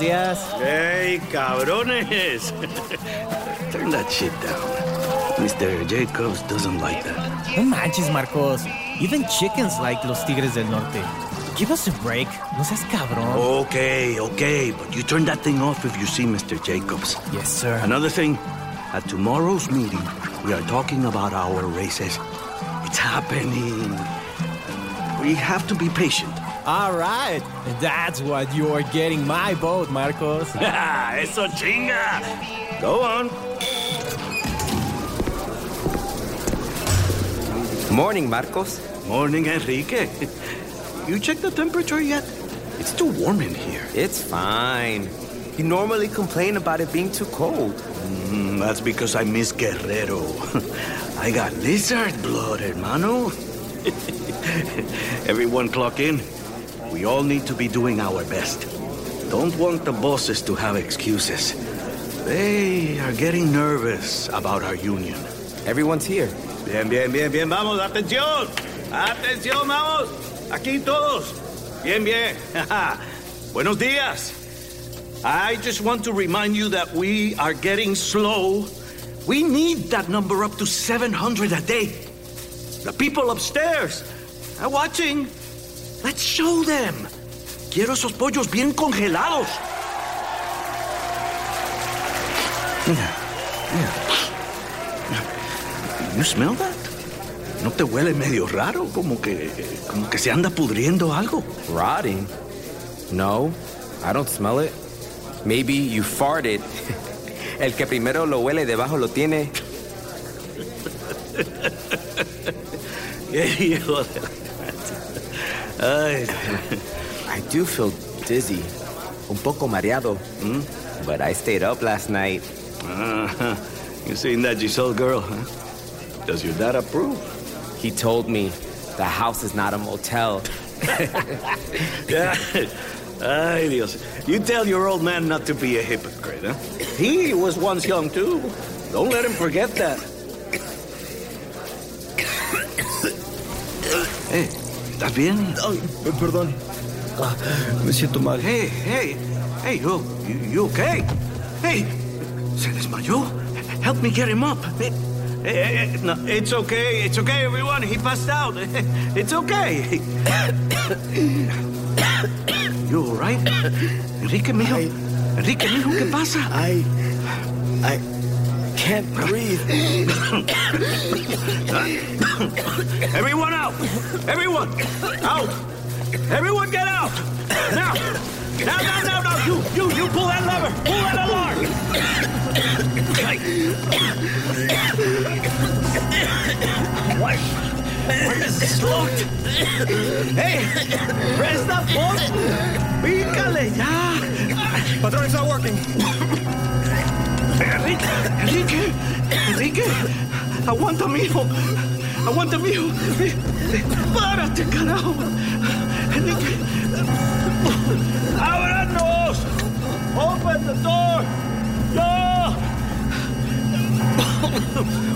Marcos. Buenos días. Hey, cabrones. Turn that shit down. Mr. Jacobs doesn't like that. No manches, Marcos. Even chickens like los Tigres del Norte. Give us a break. No seas cabrón. Okay, okay, but you turn that thing off if you see Mr. Jacobs. Yes, sir. Another thing, at tomorrow's meeting, we are talking about our races. It's happening. We have to be patient. All right. That's what you're getting my vote, Marcos. Eso chinga. Go on. Morning, Marcos. Morning, Enrique. You check the temperature yet? It's too warm in here. It's fine. You normally complain about it being too cold. Mm, that's because I miss Guerrero. I got lizard blood, hermano. Everyone clock in. We all need to be doing our best. Don't want the bosses to have excuses. They are getting nervous about our union. Everyone's here. Bien, bien, bien, bien. Vamos, atención. Atención, vamos. Aquí todos. Bien, bien. Buenos días. I just want to remind you that we are getting slow. We need that number up to 700 a day. The people upstairs are watching. Let's show them. Quiero esos pollos bien congelados. Yeah. Yeah. You smell that? ¿No te huele medio raro? Como que, como que se anda pudriendo algo. Rotting? No, I don't smell it. Maybe you farted. El que primero lo huele debajo lo tiene. Hijo de Ay, I do feel dizzy. Un poco mareado. But I stayed up last night. uh, you seen that Giselle girl, huh? Does your dad approve? He told me the house is not a motel. Yeah. Ay, Dios. You tell your old man not to be a hypocrite, huh? He was once young, too. Don't let him forget that. Hey, ¿estás bien? Ay, perdón. Ah, me siento mal. Hey, hey, hey, you, you, you okay? Hey, ¿se desmayó? Help me get him up. Hey, hey, hey, no, it's okay, it's okay, everyone. He passed out. It's okay. You all right? Enrique, mijo. Enrique, mijo, ¿qué pasa? I. I can't breathe. Everyone out! Everyone! Out! Everyone get out! Now! Now, now, now, now! You, you, you pull that lever! Pull that alarm! What? Where is this locked? Hey! Press the button! Pícale ya! Patrón, it's not working. Enrique, Enrique, Enrique, aguanta, mijo. Aguanta, mijo. Párate, carajo. Enrique. ¡Ábranos! Open the door. No.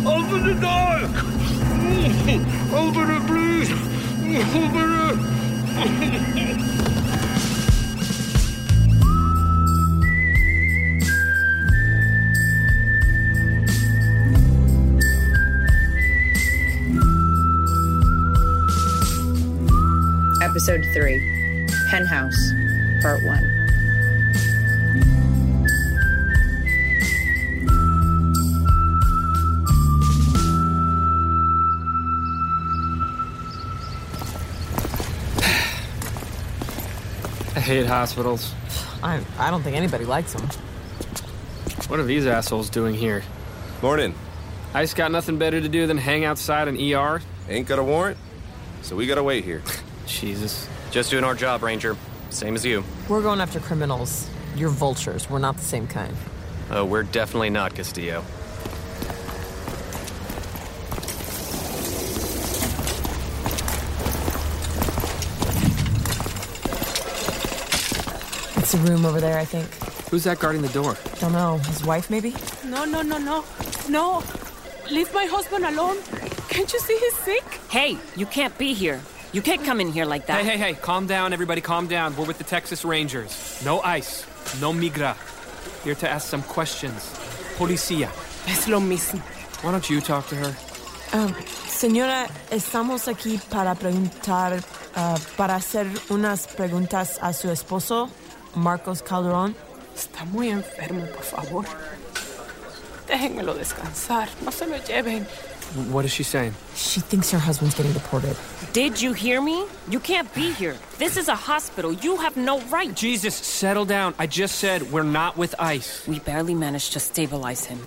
Open the door. Open it, please. Open it. Episode 3 Henhouse, Part 1. I hate hospitals. I, I don't think anybody likes them. What are these assholes doing here? Morning. I just got nothing better to do than hang outside an ER? Ain't got a warrant, so we gotta wait here. Jesus. Just doing our job, Ranger. Same as you. We're going after criminals. You're vultures. We're not the same kind. Oh, we're definitely not Castillo. It's a room over there, I think. Who's that guarding the door? Don't know. His wife, maybe? No, no, no, no. No. Leave my husband alone. Can't you see he's sick? Hey, you can't be here. You can't come in here like that. Hey, hey, hey, calm down, everybody, calm down. We're with the Texas Rangers. No ice, no migra. Here to ask some questions. Policía. Es lo mismo. Why don't you talk to her? Um, señora, estamos aquí para preguntar, uh, para hacer unas preguntas a su esposo, Marcos Calderón. Está muy enfermo, por favor. Déjenmelo descansar. No se lo lleven. What is she saying? She thinks her husband's getting deported. Did you hear me? You can't be here. This is a hospital. You have no right. Jesus, settle down. I just said we're not with ICE. We barely managed to stabilize him.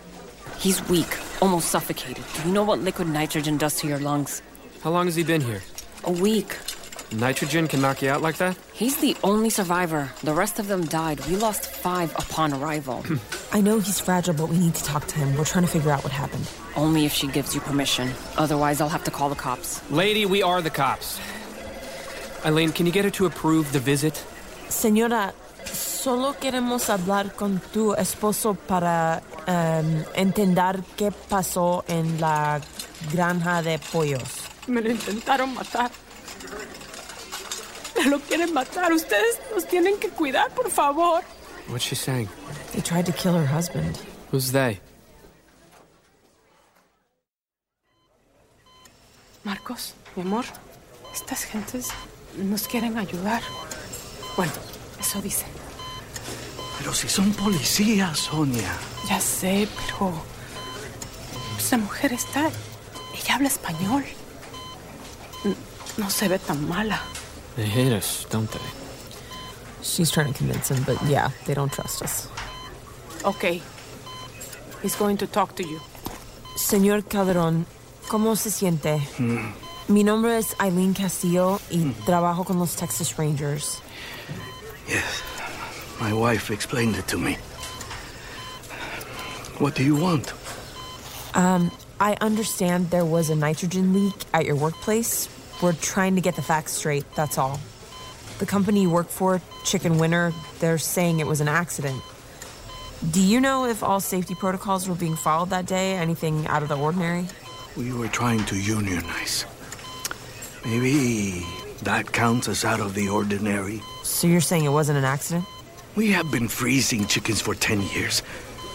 He's weak, almost suffocated. Do you know what liquid nitrogen does to your lungs? How long has he been here? A week. Nitrogen can knock you out like that? He's the only survivor. The rest of them died. We lost five upon arrival. I know he's fragile, but we need to talk to him. We're trying to figure out what happened. Only if she gives you permission. Otherwise, I'll have to call the cops. Lady, we are the cops. Eileen, can you get her to approve the visit? Señora, solo queremos hablar con tu esposo para um, entender qué pasó en la granja de pollos. Me lo intentaron matar. Me lo quieren matar. Ustedes nos tienen que cuidar, por favor. What's she saying? They tried to kill her husband. Who's they? Marcos, mi amor, estas gentes nos quieren ayudar. Bueno, eso dicen. Pero si son policías, Sonia. Ya sé, pero esa mujer está... Ella habla español. No se ve tan mala. They hate us, don't they? She's trying to convince him, but yeah, they don't trust us. Okay. He's going to talk to you. Señor Calderón, ¿cómo se siente? Mi nombre es Eileen Castillo y trabajo con los Texas Rangers. Yes. My wife explained it to me. What do you want? Um, I understand there was a nitrogen leak at your workplace. We're trying to get the facts straight, that's all. The company you work for, Chicken Winner, they're saying it was an accident. Do you know if all safety protocols were being followed that day? Anything out of the ordinary? We were trying to unionize. Maybe that counts as out of the ordinary. So you're saying it wasn't an accident? We have been freezing chickens for 10 years.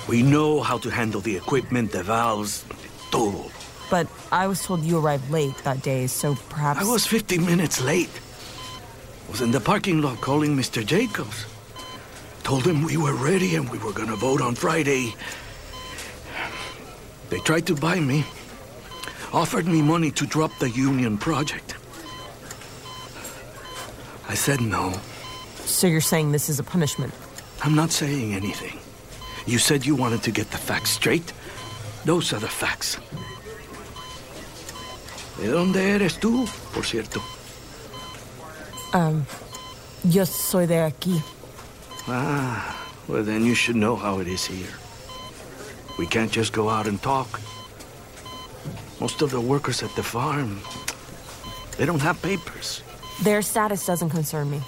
We know how to handle the equipment, the valves, todo. But I was told you arrived late that day, so perhaps. I was 15 minutes late. Was in the parking lot calling Mr. Jacobs. Told him we were ready and we were gonna vote on Friday. They tried to buy me. Offered me money to drop the union project. I said no. So you're saying this is a punishment? I'm not saying anything. You said you wanted to get the facts straight. Those are the facts. ¿De dónde eres tú, por cierto? Um, yo soy de aquí. Ah, well then you should know how it is here. We can't just go out and talk. Most of the workers at the farm, they don't have papers. Their status doesn't concern me.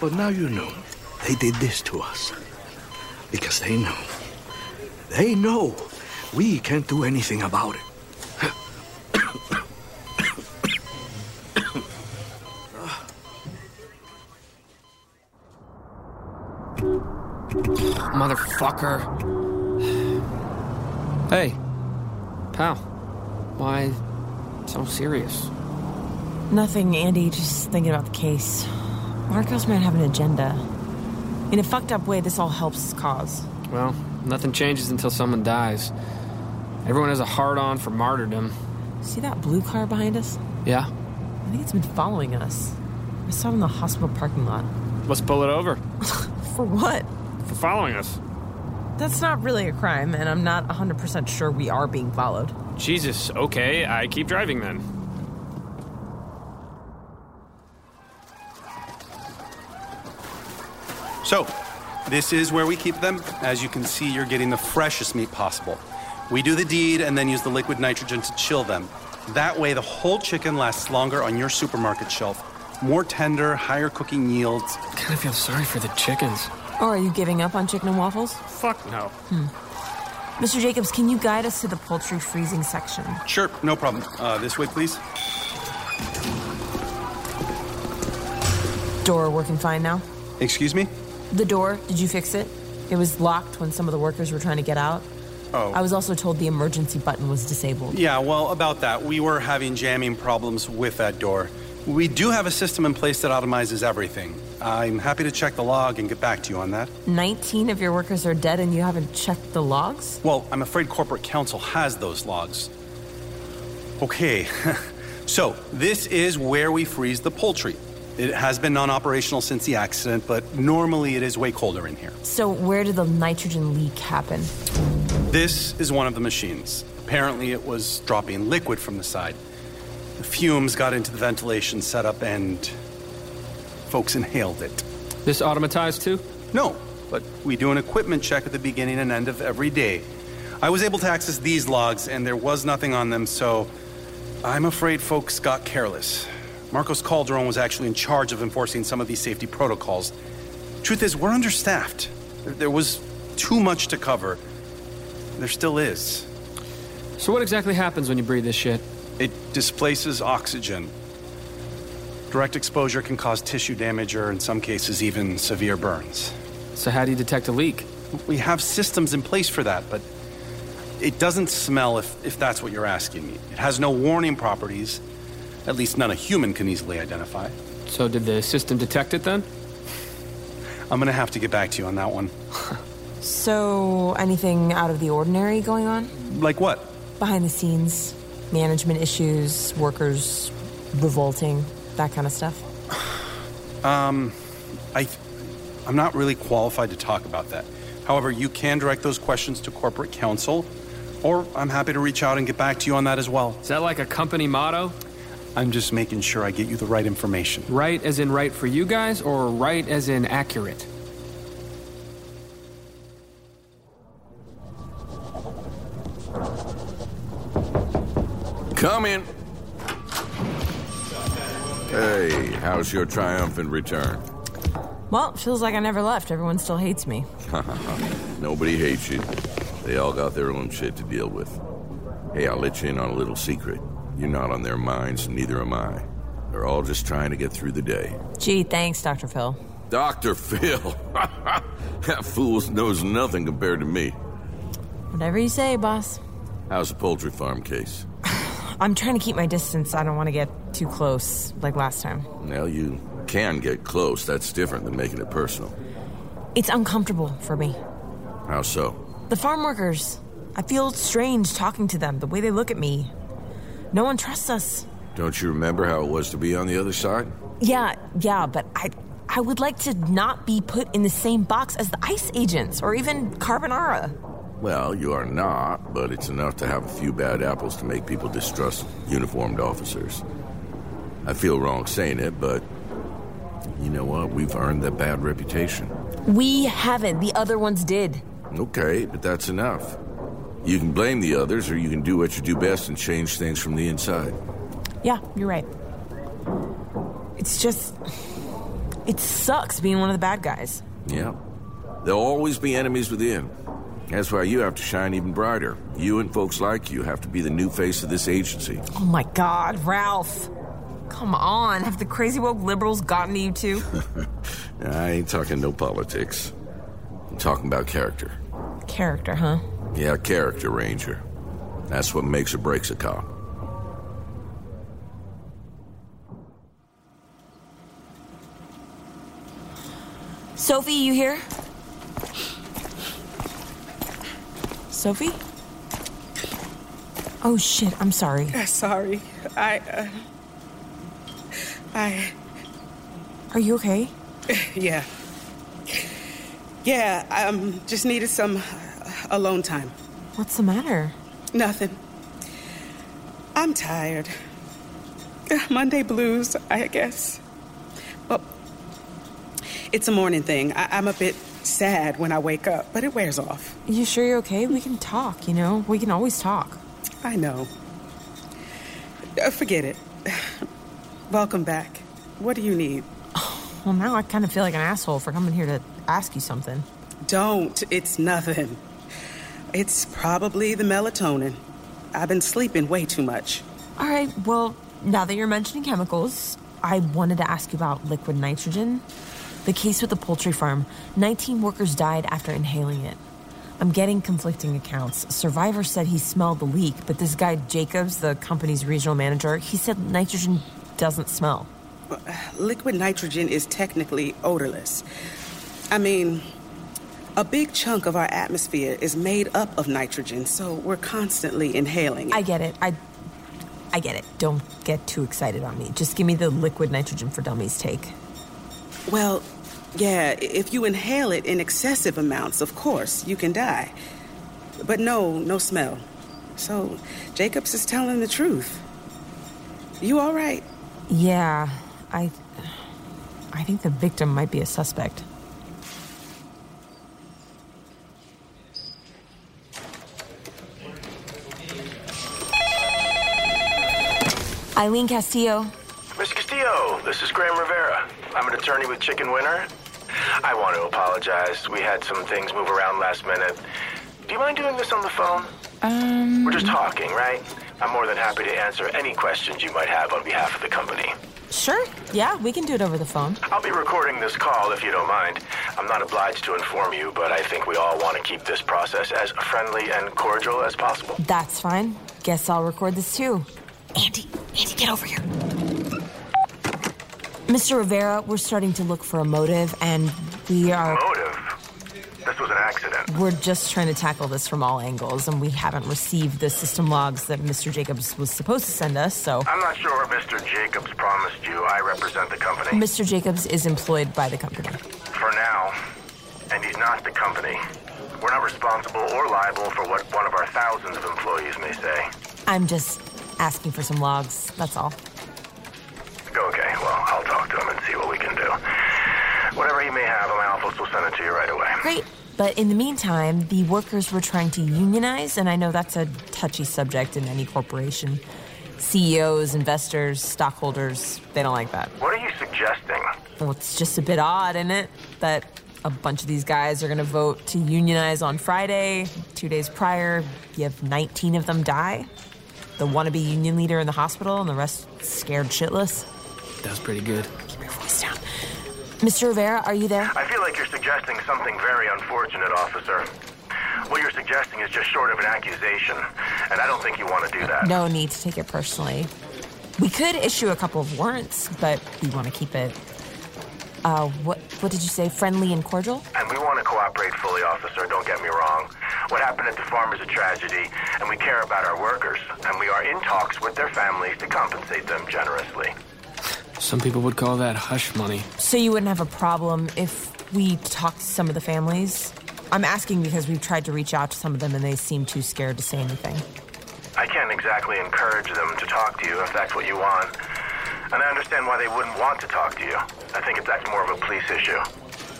But now you know. They did this to us. Because they know. They know we can't do anything about it. Motherfucker. Hey, pal. Why so serious? Nothing, Andy. Just thinking about the case. Marcos might have an agenda. In a fucked up way, this all helps his cause. Well, nothing changes until someone dies. Everyone has a hard on for martyrdom. See that blue car behind us? Yeah? I think it's been following us. I saw it in the hospital parking lot. Let's pull it over. For what? For following us. That's not really a crime, and I'm not 100% sure we are being followed. Jesus, okay, I keep driving then. So, this is where we keep them. As you can see, you're getting the freshest meat possible. We do the deed and then use the liquid nitrogen to chill them. That way, the whole chicken lasts longer on your supermarket shelf. More tender, higher cooking yields. I kind of feel sorry for the chickens. Or are you giving up on chicken and waffles? Fuck no. Mr. Jacobs, can you guide us to the poultry freezing section? Sure, no problem. Uh, this way, please. Door working fine now? Excuse me? The door, did you fix it? It was locked when some of the workers were trying to get out. Oh. I was also told the emergency button was disabled. Yeah, well, about that, we were having jamming problems with that door. We do have a system in place that automizes everything. I'm happy to check the log and get back to you on that. 19 of your workers are dead and you haven't checked the logs? Well, I'm afraid corporate counsel has those logs. Okay, so this is where we freeze the poultry. It has been non operational since the accident, but normally it is way colder in here. So, where did the nitrogen leak happen? This is one of the machines. Apparently, it was dropping liquid from the side. The fumes got into the ventilation setup and folks inhaled it. This automatized too? No, but we do an equipment check at the beginning and end of every day. I was able to access these logs and there was nothing on them, so I'm afraid folks got careless. Marcos Calderon was actually in charge of enforcing some of these safety protocols. Truth is, we're understaffed. There was too much to cover. There still is. So, what exactly happens when you breathe this shit? It displaces oxygen. Direct exposure can cause tissue damage or, in some cases, even severe burns. So, how do you detect a leak? We have systems in place for that, but it doesn't smell if, if that's what you're asking me. It has no warning properties, at least none a human can easily identify. So, did the system detect it then? I'm gonna have to get back to you on that one. So, anything out of the ordinary going on? Like what? Behind the scenes, management issues, workers revolting, that kind of stuff. Um, I, I'm not really qualified to talk about that. However, you can direct those questions to corporate counsel, or I'm happy to reach out and get back to you on that as well. Is that like a company motto? I'm just making sure I get you the right information. Right as in right for you guys, or right as in accurate? Come in. Hey, how's your triumphant return? Well, feels like I never left. Everyone still hates me. Nobody hates you. They all got their own shit to deal with. Hey, I'll let you in on a little secret. You're not on their minds, neither am I. They're all just trying to get through the day. Gee, thanks, Dr. Phil. Dr. Phil! that fool knows nothing compared to me. Whatever you say, boss. How's the poultry farm case? I'm trying to keep my distance. I don't want to get too close like last time. Well, you can get close. That's different than making it personal. It's uncomfortable for me. How so? The farm workers. I feel strange talking to them, the way they look at me. No one trusts us. Don't you remember how it was to be on the other side? Yeah, yeah, but I I would like to not be put in the same box as the ICE agents or even Carbonara. Well, you are not, but it's enough to have a few bad apples to make people distrust uniformed officers. I feel wrong saying it, but you know what? We've earned that bad reputation. We haven't. The other ones did. Okay, but that's enough. You can blame the others, or you can do what you do best and change things from the inside. Yeah, you're right. It's just. It sucks being one of the bad guys. Yeah. There'll always be enemies within. That's why you have to shine even brighter. You and folks like you have to be the new face of this agency. Oh my god, Ralph. Come on, have the crazy woke liberals gotten to you too? I ain't talking no politics. I'm talking about character. Character, huh? Yeah, character, Ranger. That's what makes or breaks a cop. Sophie, you here? Sophie? Oh shit, I'm sorry. Uh, sorry. I, uh, I. Are you okay? Yeah. Yeah, I um, just needed some alone time. What's the matter? Nothing. I'm tired. Monday blues, I guess. Well, it's a morning thing. I- I'm a bit sad when I wake up, but it wears off. You sure you're okay? We can talk, you know? We can always talk. I know. Uh, forget it. Welcome back. What do you need? Well, now I kind of feel like an asshole for coming here to ask you something. Don't. It's nothing. It's probably the melatonin. I've been sleeping way too much. All right, well, now that you're mentioning chemicals, I wanted to ask you about liquid nitrogen. The case with the poultry farm 19 workers died after inhaling it. I'm getting conflicting accounts. Survivor said he smelled the leak, but this guy, Jacobs, the company's regional manager, he said nitrogen doesn't smell. Liquid nitrogen is technically odorless. I mean, a big chunk of our atmosphere is made up of nitrogen, so we're constantly inhaling it. I get it. I I get it. Don't get too excited on me. Just give me the liquid nitrogen for dummies take. Well, yeah, if you inhale it in excessive amounts, of course, you can die. But no, no smell. So, Jacobs is telling the truth. You all right? Yeah, I I think the victim might be a suspect. Eileen Castillo. Miss Castillo, this is Graham Rivera. I'm an attorney with Chicken Winner. I want to apologize. We had some things move around last minute. Do you mind doing this on the phone? Um. We're just talking, right? I'm more than happy to answer any questions you might have on behalf of the company. Sure. Yeah, we can do it over the phone. I'll be recording this call if you don't mind. I'm not obliged to inform you, but I think we all want to keep this process as friendly and cordial as possible. That's fine. Guess I'll record this too. Andy, Andy, get over here. Mr. Rivera, we're starting to look for a motive, and we are. Motive? This was an accident. We're just trying to tackle this from all angles, and we haven't received the system logs that Mr. Jacobs was supposed to send us, so. I'm not sure Mr. Jacobs promised you. I represent the company. Mr. Jacobs is employed by the company. For now. And he's not the company. We're not responsible or liable for what one of our thousands of employees may say. I'm just asking for some logs, that's all. Okay, well, I'll talk to him and see what we can do. Whatever he may have, my office will send it to you right away. Great. But in the meantime, the workers were trying to unionize, and I know that's a touchy subject in any corporation. CEOs, investors, stockholders, they don't like that. What are you suggesting? Well, it's just a bit odd, isn't it? That a bunch of these guys are going to vote to unionize on Friday. Two days prior, you have 19 of them die. The wannabe union leader in the hospital, and the rest scared shitless. That was pretty good. Mr. Rivera, are you there? I feel like you're suggesting something very unfortunate, officer. What you're suggesting is just short of an accusation, and I don't think you want to do that. No need to take it personally. We could issue a couple of warrants, but we want to keep it. Uh, what what did you say? Friendly and cordial? And we want to cooperate fully, officer. Don't get me wrong. What happened at the farm is a tragedy, and we care about our workers, and we are in talks with their families to compensate them generously. Some people would call that hush money. So you wouldn't have a problem if we talked to some of the families? I'm asking because we've tried to reach out to some of them and they seem too scared to say anything. I can't exactly encourage them to talk to you if that's what you want. And I understand why they wouldn't want to talk to you. I think if that's more of a police issue.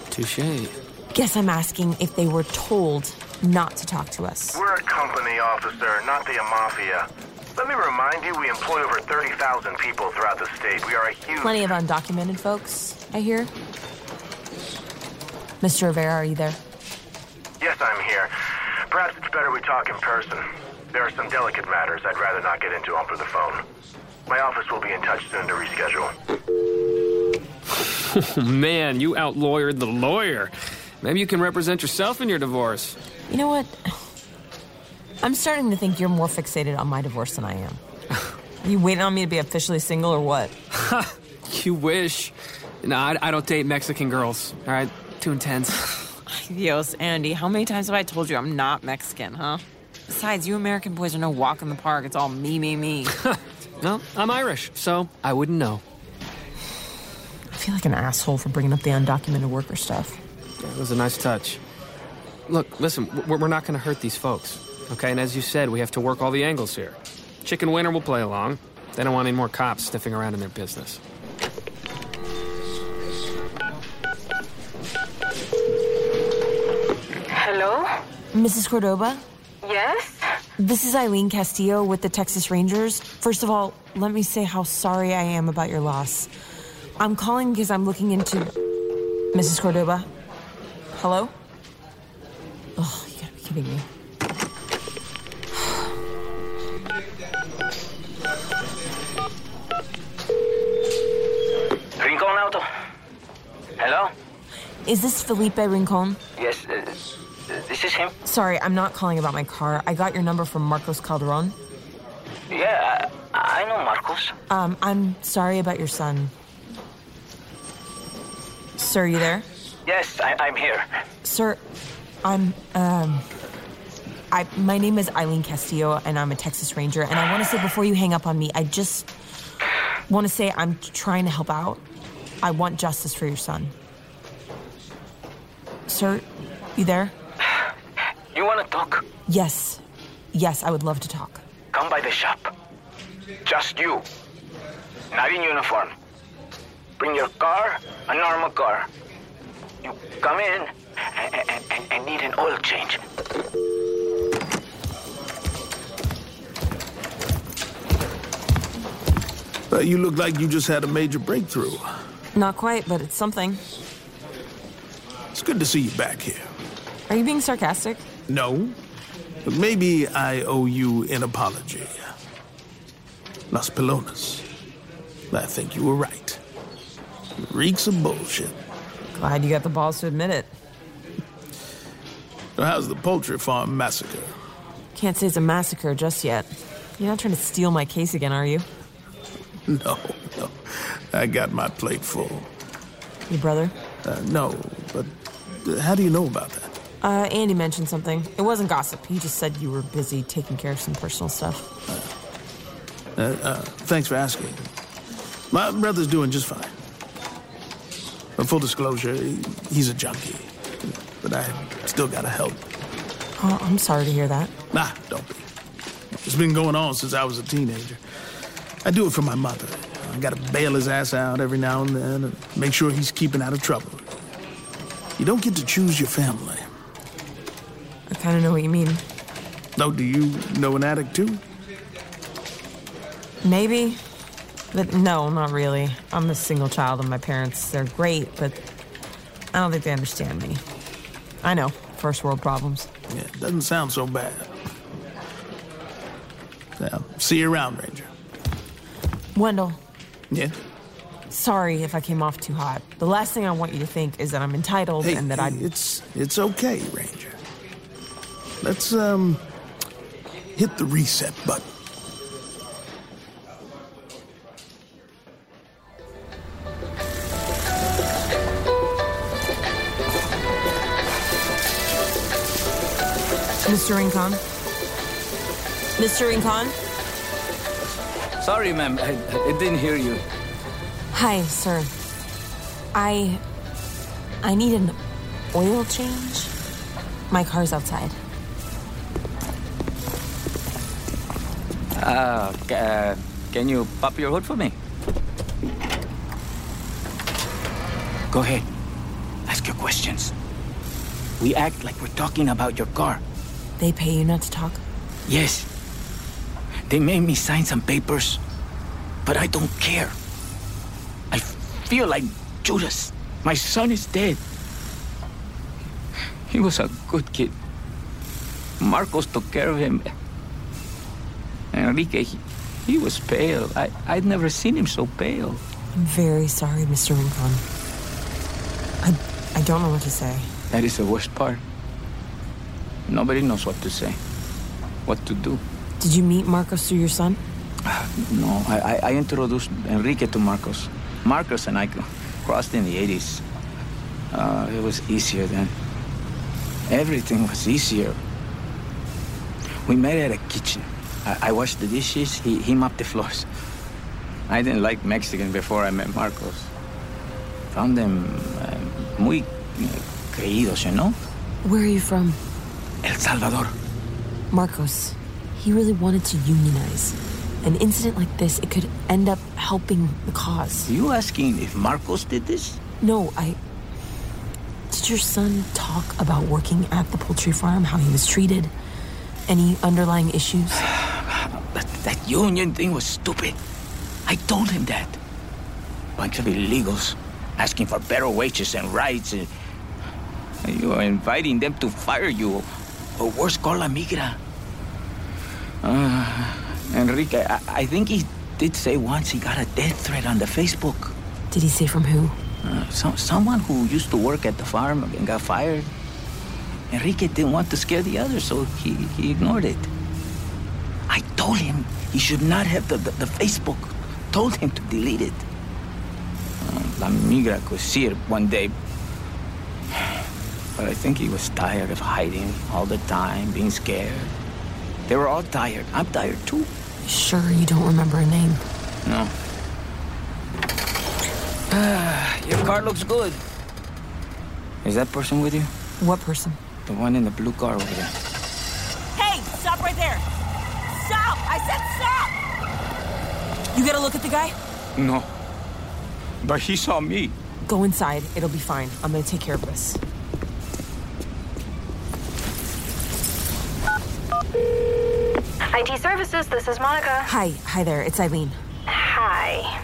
Touche. Guess I'm asking if they were told not to talk to us. We're a company, officer, not the mafia. Let me remind you, we employ over 30,000 people throughout the state. We are a huge... Plenty of undocumented folks, I hear. Mr. Rivera, are you there? Yes, I'm here. Perhaps it's better we talk in person. There are some delicate matters I'd rather not get into over the phone. My office will be in touch soon to reschedule. Oh, man, you outlawyered the lawyer. Maybe you can represent yourself in your divorce. You know what? I'm starting to think you're more fixated on my divorce than I am. You waiting on me to be officially single or what? you wish. No, I, I don't date Mexican girls. All right, too intense. Dios, Andy, how many times have I told you I'm not Mexican, huh? Besides, you American boys are no walk in the park. It's all me, me, me. no, I'm Irish, so I wouldn't know. I feel like an asshole for bringing up the undocumented worker stuff. Yeah, it was a nice touch. Look, listen, we're, we're not going to hurt these folks, okay? And as you said, we have to work all the angles here. Chicken Winner will play along. They don't want any more cops sniffing around in their business. Hello? Mrs. Cordoba? Yes? This is Eileen Castillo with the Texas Rangers. First of all, let me say how sorry I am about your loss. I'm calling because I'm looking into. Mrs. Cordoba? Hello? Oh, you gotta be kidding me. Is this Felipe Rincon? Yes, uh, this is him. Sorry, I'm not calling about my car. I got your number from Marcos Calderon. Yeah, I, I know Marcos. Um, I'm sorry about your son. Sir, you there? Yes, I, I'm here. Sir, I'm, um, I, my name is Eileen Castillo, and I'm a Texas Ranger. And I want to say before you hang up on me, I just want to say I'm trying to help out. I want justice for your son. Sir, you there? You want to talk? Yes. Yes, I would love to talk. Come by the shop. Just you. Not in uniform. Bring your car, a normal car. You come in and, and, and, and need an oil change. Uh, you look like you just had a major breakthrough. Not quite, but it's something. It's good to see you back here. Are you being sarcastic? No, but maybe I owe you an apology. Las Pelonas. I think you were right. Reeks of bullshit. Glad you got the balls to admit it. So how's the poultry farm massacre? Can't say it's a massacre just yet. You're not trying to steal my case again, are you? No, no. I got my plate full. Your brother? Uh, no, but how do you know about that? Uh, Andy mentioned something. It wasn't gossip. He just said you were busy taking care of some personal stuff. Uh, uh, thanks for asking. My brother's doing just fine. But full disclosure, he- he's a junkie. But I still gotta help. Oh, I'm sorry to hear that. Nah, don't be. It's been going on since I was a teenager. I do it for my mother. I gotta bail his ass out every now and then and make sure he's keeping out of trouble. You don't get to choose your family. I kind of know what you mean. No, do you know an addict too? Maybe. But no, not really. I'm a single child and my parents, they're great, but I don't think they understand me. I know, first world problems. Yeah, doesn't sound so bad. Yeah, see you around, Ranger. Wendell, Yeah? Sorry if I came off too hot. The last thing I want you to think is that I'm entitled Hey, and that hey, I. It's it's okay, Ranger. Let's um hit the reset button. Mr. Rincon? Mr. Rincon? Sorry, ma'am. I, I didn't hear you. Hi, sir. I. I need an oil change. My car's outside. Uh, uh, can you pop your hood for me? Go ahead. Ask your questions. We act like we're talking about your car. They pay you not to talk? Yes. They made me sign some papers, but I don't care. I feel like Judas. My son is dead. He was a good kid. Marcos took care of him. Enrique, he, he was pale. I, I'd never seen him so pale. I'm very sorry, Mr. Rincon. I, I don't know what to say. That is the worst part. Nobody knows what to say, what to do. Did you meet Marcos through your son? No, I, I introduced Enrique to Marcos. Marcos and I crossed in the 80s. Uh, it was easier then. Everything was easier. We met at a kitchen. I, I washed the dishes, he, he mopped the floors. I didn't like Mexican before I met Marcos. Found them uh, muy uh, creídos, you know? Where are you from? El Salvador. Marcos. He really wanted to unionize. An incident like this, it could end up helping the cause. You asking if Marcos did this? No, I. Did your son talk about working at the poultry farm, how he was treated? Any underlying issues? That, that union thing was stupid. I told him that. Bunch of illegals asking for better wages and rights. And you are inviting them to fire you, or worse, call la migra. Uh, Enrique, I, I think he did say once he got a death threat on the Facebook. Did he say from who? Uh, some, someone who used to work at the farm and got fired. Enrique didn't want to scare the others, so he, he ignored it. I told him he should not have the, the, the Facebook. Told him to delete it. Uh, La Migra could see it one day. But I think he was tired of hiding all the time, being scared. They were all tired. I'm tired too. Sure, you don't remember a name. No. Ah, your car looks good. Is that person with you? What person? The one in the blue car over there. Hey, stop right there! Stop! I said stop! You gotta look at the guy? No. But he saw me. Go inside. It'll be fine. I'm gonna take care of this. IT Services, this is Monica. Hi. Hi there. It's Eileen. Hi.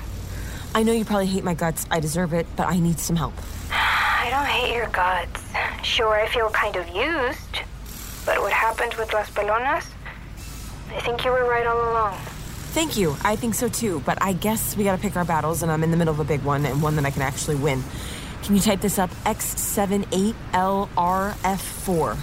I know you probably hate my guts. I deserve it, but I need some help. I don't hate your guts. Sure, I feel kind of used. But what happened with Las Pelonas? I think you were right all along. Thank you. I think so too, but I guess we gotta pick our battles, and I'm in the middle of a big one and one that I can actually win. Can you type this up? X78LRF4.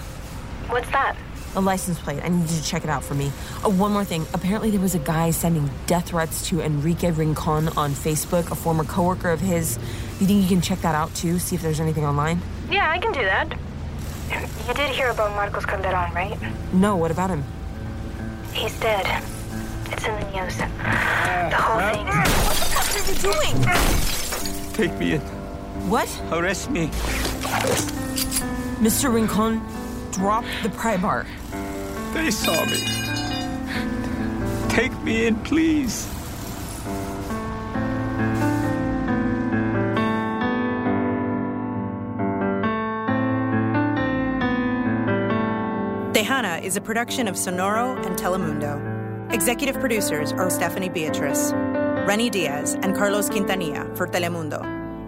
What's that? A license plate. I need you to check it out for me. Oh, one more thing. Apparently, there was a guy sending death threats to Enrique Rincon on Facebook, a former coworker of his. You think you can check that out too? See if there's anything online? Yeah, I can do that. You did hear about Marcos Calderon, right? No, what about him? He's dead. It's in the news. The whole thing. What the fuck are you doing? Take me in. What? Arrest me. Mr. Rincon, drop the pry bar. They saw me. Take me in, please. Tejana is a production of Sonoro and Telemundo. Executive producers are Stephanie Beatriz, Renny Diaz, and Carlos Quintanilla for Telemundo,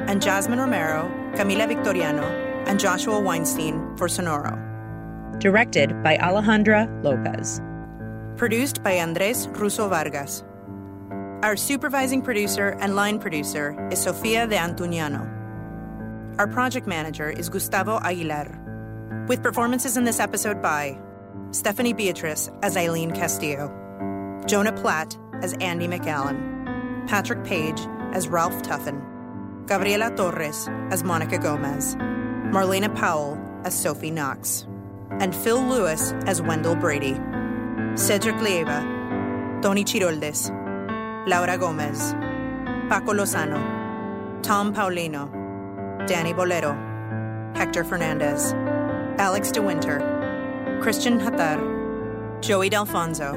and Jasmine Romero, Camila Victoriano, and Joshua Weinstein for Sonoro. Directed by Alejandra Lopez. Produced by Andres Russo Vargas. Our supervising producer and line producer is Sofia de Antuñano. Our project manager is Gustavo Aguilar. With performances in this episode by Stephanie Beatriz as Eileen Castillo, Jonah Platt as Andy McAllen, Patrick Page as Ralph Tuffin, Gabriela Torres as Monica Gomez, Marlena Powell as Sophie Knox, and Phil Lewis as Wendell Brady, Cedric Lieva, Tony Chiroldes, Laura Gomez, Paco Lozano, Tom Paulino, Danny Bolero, Hector Fernandez, Alex DeWinter, Christian Hatar, Joey D'Alfonso,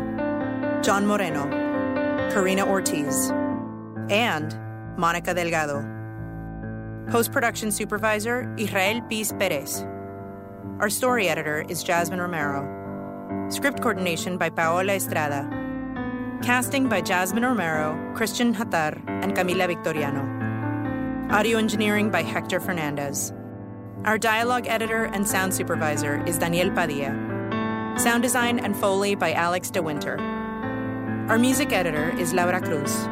John Moreno, Karina Ortiz, and Monica Delgado. Post production supervisor Israel Piz Perez. Our story editor is Jasmine Romero. Script coordination by Paola Estrada. Casting by Jasmine Romero, Christian Hatar, and Camila Victoriano. Audio engineering by Hector Fernandez. Our dialogue editor and sound supervisor is Daniel Padilla. Sound design and Foley by Alex De Winter. Our music editor is Laura Cruz.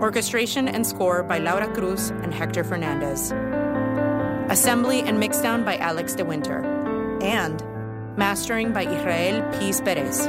Orchestration and score by Laura Cruz and Hector Fernandez. Assembly and mixdown by Alex DeWinter. And mastering by Israel Piz Perez.